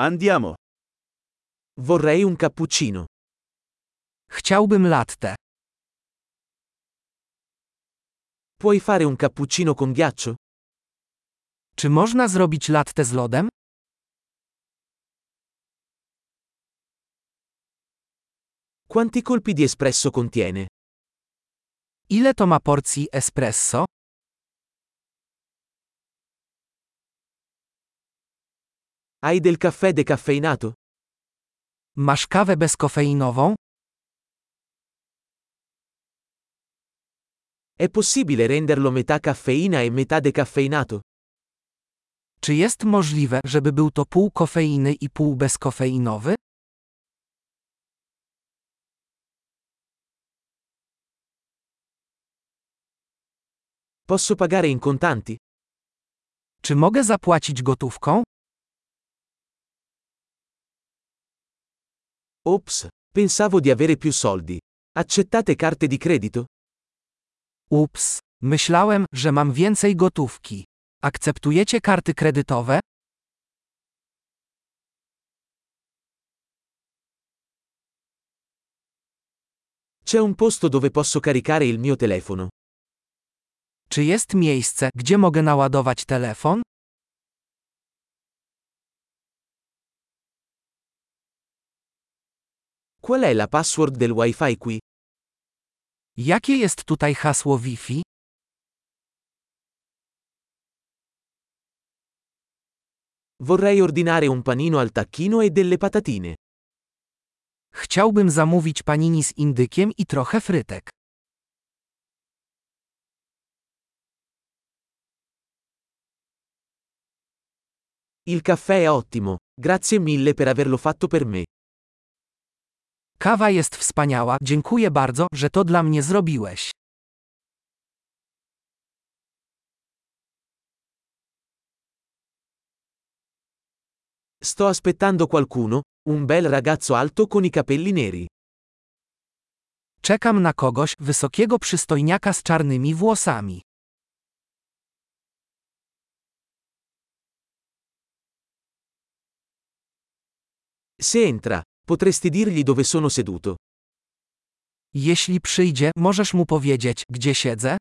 Andiamo. Vorrei un cappuccino. Chciałbym latte. Puoi fare un cappuccino con ghiaccio? Czy można zrobić latte z lodem? Quanti colpi di espresso contiene? Ile to ma porcji espresso? Hai del caffè decaffeinato? Masz kawę bezkofeinową? È possibile renderlo metà caffeina e metà decaffeinato? Czy jest możliwe, żeby był to pół kofeiny i pół bezkofeinowy? Posso pagare in contanti? Czy mogę zapłacić gotówką? Ops, pensavo di avere più soldi. Accettate carte di credito? Ups, myślałem, że mam więcej gotówki. Akceptujecie karty kredytowe? C'è un posto dove posso caricare il mio telefono. Czy jest miejsce, gdzie mogę naładować telefon? Qual è la password del Wi-Fi qui? Jakie jest tutaj hasło Wi-Fi? Vorrei ordinare un panino al tacchino e delle patatine. Chciałbym zamówić panini z indykiem i trochę frytek. Il caffè è ottimo, grazie mille per averlo fatto per me. Kawa jest wspaniała, dziękuję bardzo, że to dla mnie zrobiłeś. Sto aspettando qualcuno, un bel ragazzo alto con i capelli neri. Czekam na kogoś, wysokiego przystojniaka z czarnymi włosami. Se entra, potresti dirgli dove sono seduto. Jeśli przyjdzie, możesz mu powiedzieć, gdzie siedzę?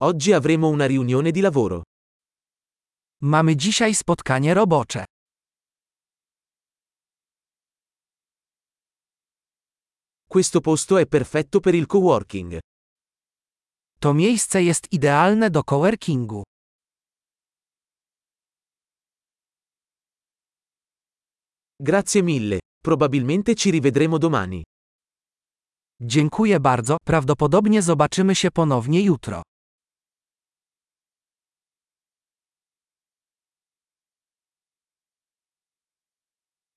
Oggi avremo una riunione di lavoro. Mamy dzisiaj spotkanie robocze. Questo posto è perfetto per il coworking. To miejsce jest idealne do coworkingu. Grazie mille, probabilmente ci rivedremo domani. Dziękuję bardzo, prawdopodobnie zobaczymy się ponownie jutro.